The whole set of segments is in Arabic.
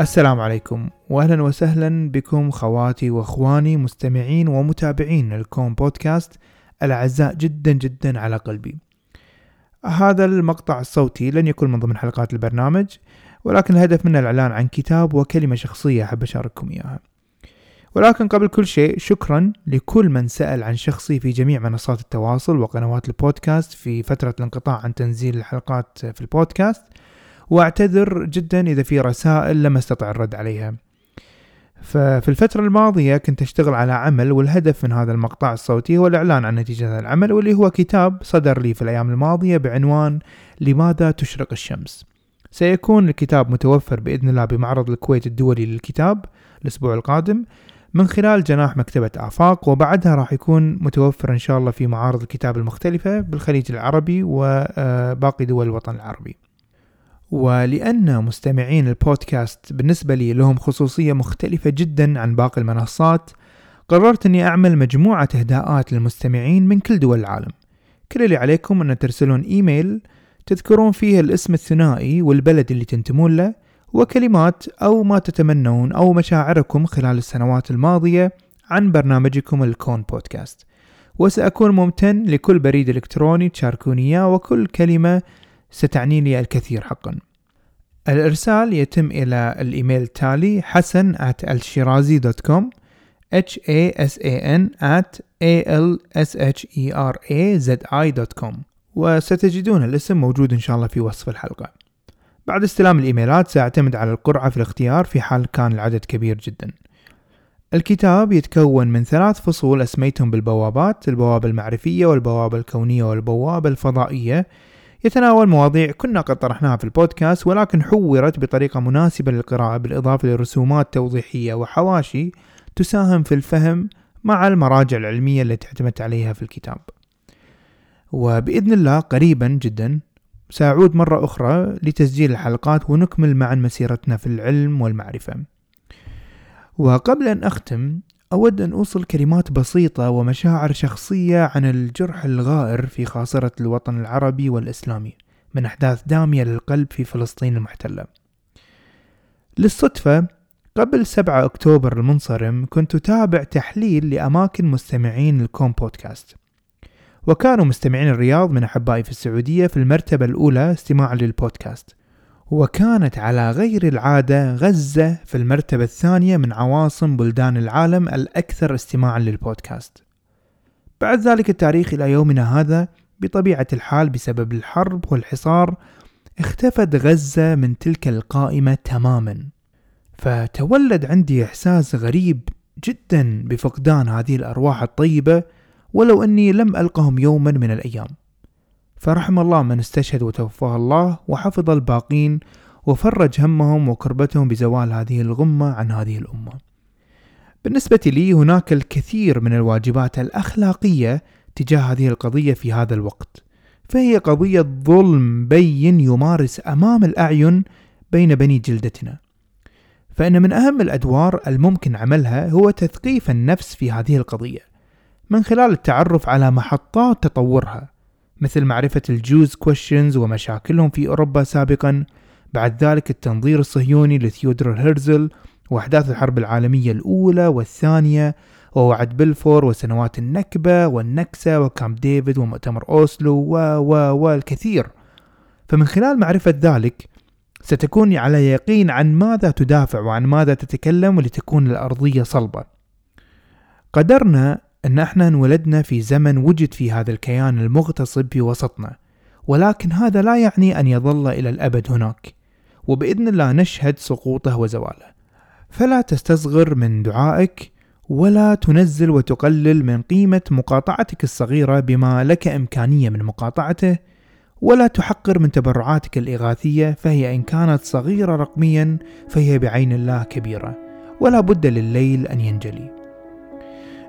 السلام عليكم واهلا وسهلا بكم خواتي وإخواني مستمعين ومتابعين الكون بودكاست الأعزاء جدا جدا على قلبي. هذا المقطع الصوتي لن يكون من ضمن حلقات البرنامج ولكن الهدف منه الإعلان عن كتاب وكلمة شخصية أحب أشارككم إياها. ولكن قبل كل شيء شكرا لكل من سأل عن شخصي في جميع منصات التواصل وقنوات البودكاست في فترة الانقطاع عن تنزيل الحلقات في البودكاست واعتذر جدا إذا في رسائل لم أستطع الرد عليها. ففي الفترة الماضية كنت أشتغل على عمل والهدف من هذا المقطع الصوتي هو الإعلان عن نتيجة هذا العمل واللي هو كتاب صدر لي في الأيام الماضية بعنوان لماذا تشرق الشمس? سيكون الكتاب متوفر بإذن الله بمعرض الكويت الدولي للكتاب الأسبوع القادم من خلال جناح مكتبة آفاق وبعدها راح يكون متوفر إن شاء الله في معارض الكتاب المختلفة بالخليج العربي وباقي دول الوطن العربي. ولأن مستمعين البودكاست بالنسبة لي لهم خصوصية مختلفة جدا عن باقي المنصات قررت أني أعمل مجموعة إهداءات للمستمعين من كل دول العالم. كل اللي عليكم أن ترسلون إيميل تذكرون فيه الاسم الثنائي والبلد اللي تنتمون له وكلمات أو ما تتمنون أو مشاعركم خلال السنوات الماضية عن برنامجكم الكون بودكاست. وسأكون ممتن لكل بريد إلكتروني تشاركوني إياه وكل كلمة ستعني لي الكثير حقا. الإرسال يتم إلى الإيميل التالي حسن at alshirazi.com h a s a n at a l s h e r a z i.com وستجدون الاسم موجود إن شاء الله في وصف الحلقة. بعد استلام الإيميلات سأعتمد على القرعة في الاختيار في حال كان العدد كبير جدا. الكتاب يتكون من ثلاث فصول أسميتهم بالبوابات البوابة المعرفية والبوابة الكونية والبوابة الفضائية. يتناول مواضيع كنا قد طرحناها في البودكاست ولكن حورت بطريقة مناسبة للقراءة بالإضافة لرسومات توضيحية وحواشي تساهم في الفهم مع المراجع العلمية التي اعتمدت عليها في الكتاب. وبإذن الله قريبا جدا سأعود مرة أخرى لتسجيل الحلقات ونكمل معا مسيرتنا في العلم والمعرفة. وقبل أن أختم أود أن أوصل كلمات بسيطة ومشاعر شخصية عن الجرح الغائر في خاصرة الوطن العربي والإسلامي من أحداث دامية للقلب في فلسطين المحتلة. للصدفة قبل 7 أكتوبر المنصرم كنت أتابع تحليل لأماكن مستمعين الكوم بودكاست وكانوا مستمعين الرياض من أحبائي في السعودية في المرتبة الأولى استماعا للبودكاست وكانت على غير العادة غزة في المرتبة الثانية من عواصم بلدان العالم الأكثر استماعا للبودكاست. بعد ذلك التاريخ إلى يومنا هذا بطبيعة الحال بسبب الحرب والحصار اختفت غزة من تلك القائمة تماما. فتولد عندي إحساس غريب جدا بفقدان هذه الأرواح الطيبة ولو أني لم ألقهم يوما من الأيام. فرحم الله من استشهد وتوفاه الله وحفظ الباقين وفرج همهم وكربتهم بزوال هذه الغمة عن هذه الأمة. بالنسبة لي هناك الكثير من الواجبات الأخلاقية تجاه هذه القضية في هذا الوقت. فهي قضية ظلم بين يمارس أمام الأعين بين بني جلدتنا. فإن من أهم الأدوار الممكن عملها هو تثقيف النفس في هذه القضية من خلال التعرف على محطات تطورها مثل معرفة الجوز كويشنز ومشاكلهم في أوروبا سابقا. بعد ذلك التنظير الصهيوني لثيودور هيرزل وأحداث الحرب العالمية الأولى والثانية ووعد بلفور وسنوات النكبة والنكسة وكامب ديفيد ومؤتمر أوسلو و و والكثير فمن خلال معرفة ذلك ستكون على يقين عن ماذا تدافع وعن ماذا تتكلم ولتكون الأرضية صلبة. قدرنا أن إحنا انولدنا في زمن وجد في هذا الكيان المغتصب في وسطنا ولكن هذا لا يعني أن يظل إلى الأبد هناك وبإذن الله نشهد سقوطه وزواله. فلا تستصغر من دعائك ولا تنزل وتقلل من قيمة مقاطعتك الصغيرة بما لك إمكانية من مقاطعته ولا تحقر من تبرعاتك الإغاثية فهي إن كانت صغيرة رقميا فهي بعين الله كبيرة ولا بد لليل أن ينجلي.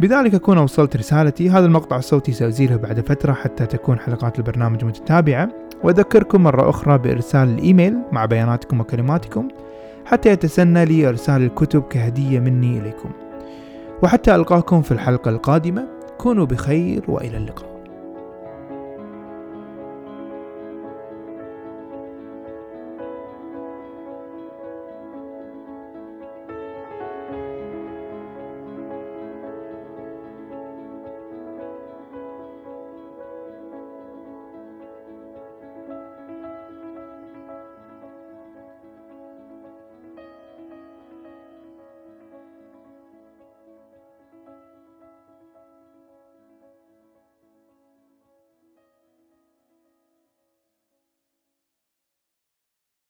بذلك أكون وصلت رسالتي. هذا المقطع الصوتي سأزيله بعد فترة حتى تكون حلقات البرنامج متتابعة. وأذكركم مرة أخرى بإرسال الإيميل مع بياناتكم وكلماتكم حتى يتسنى لي إرسال الكتب كهدية مني إليكم. وحتى ألقاكم في الحلقة القادمة كونوا بخير وإلى اللقاء.